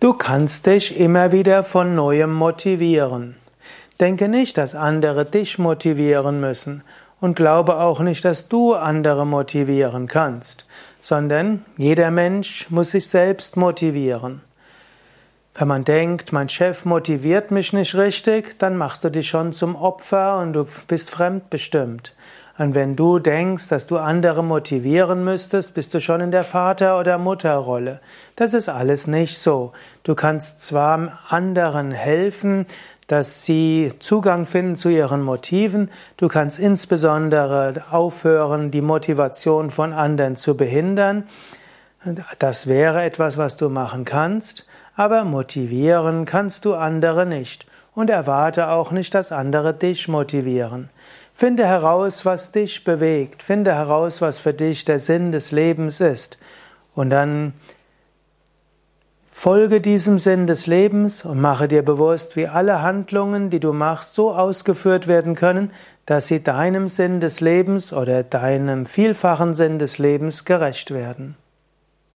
Du kannst dich immer wieder von neuem motivieren. Denke nicht, dass andere dich motivieren müssen und glaube auch nicht, dass du andere motivieren kannst, sondern jeder Mensch muss sich selbst motivieren. Wenn man denkt, mein Chef motiviert mich nicht richtig, dann machst du dich schon zum Opfer und du bist fremdbestimmt. Und wenn du denkst, dass du andere motivieren müsstest, bist du schon in der Vater- oder Mutterrolle. Das ist alles nicht so. Du kannst zwar anderen helfen, dass sie Zugang finden zu ihren Motiven. Du kannst insbesondere aufhören, die Motivation von anderen zu behindern. Das wäre etwas, was du machen kannst. Aber motivieren kannst du andere nicht. Und erwarte auch nicht, dass andere dich motivieren. Finde heraus, was dich bewegt. Finde heraus, was für dich der Sinn des Lebens ist. Und dann folge diesem Sinn des Lebens und mache dir bewusst, wie alle Handlungen, die du machst, so ausgeführt werden können, dass sie deinem Sinn des Lebens oder deinem vielfachen Sinn des Lebens gerecht werden.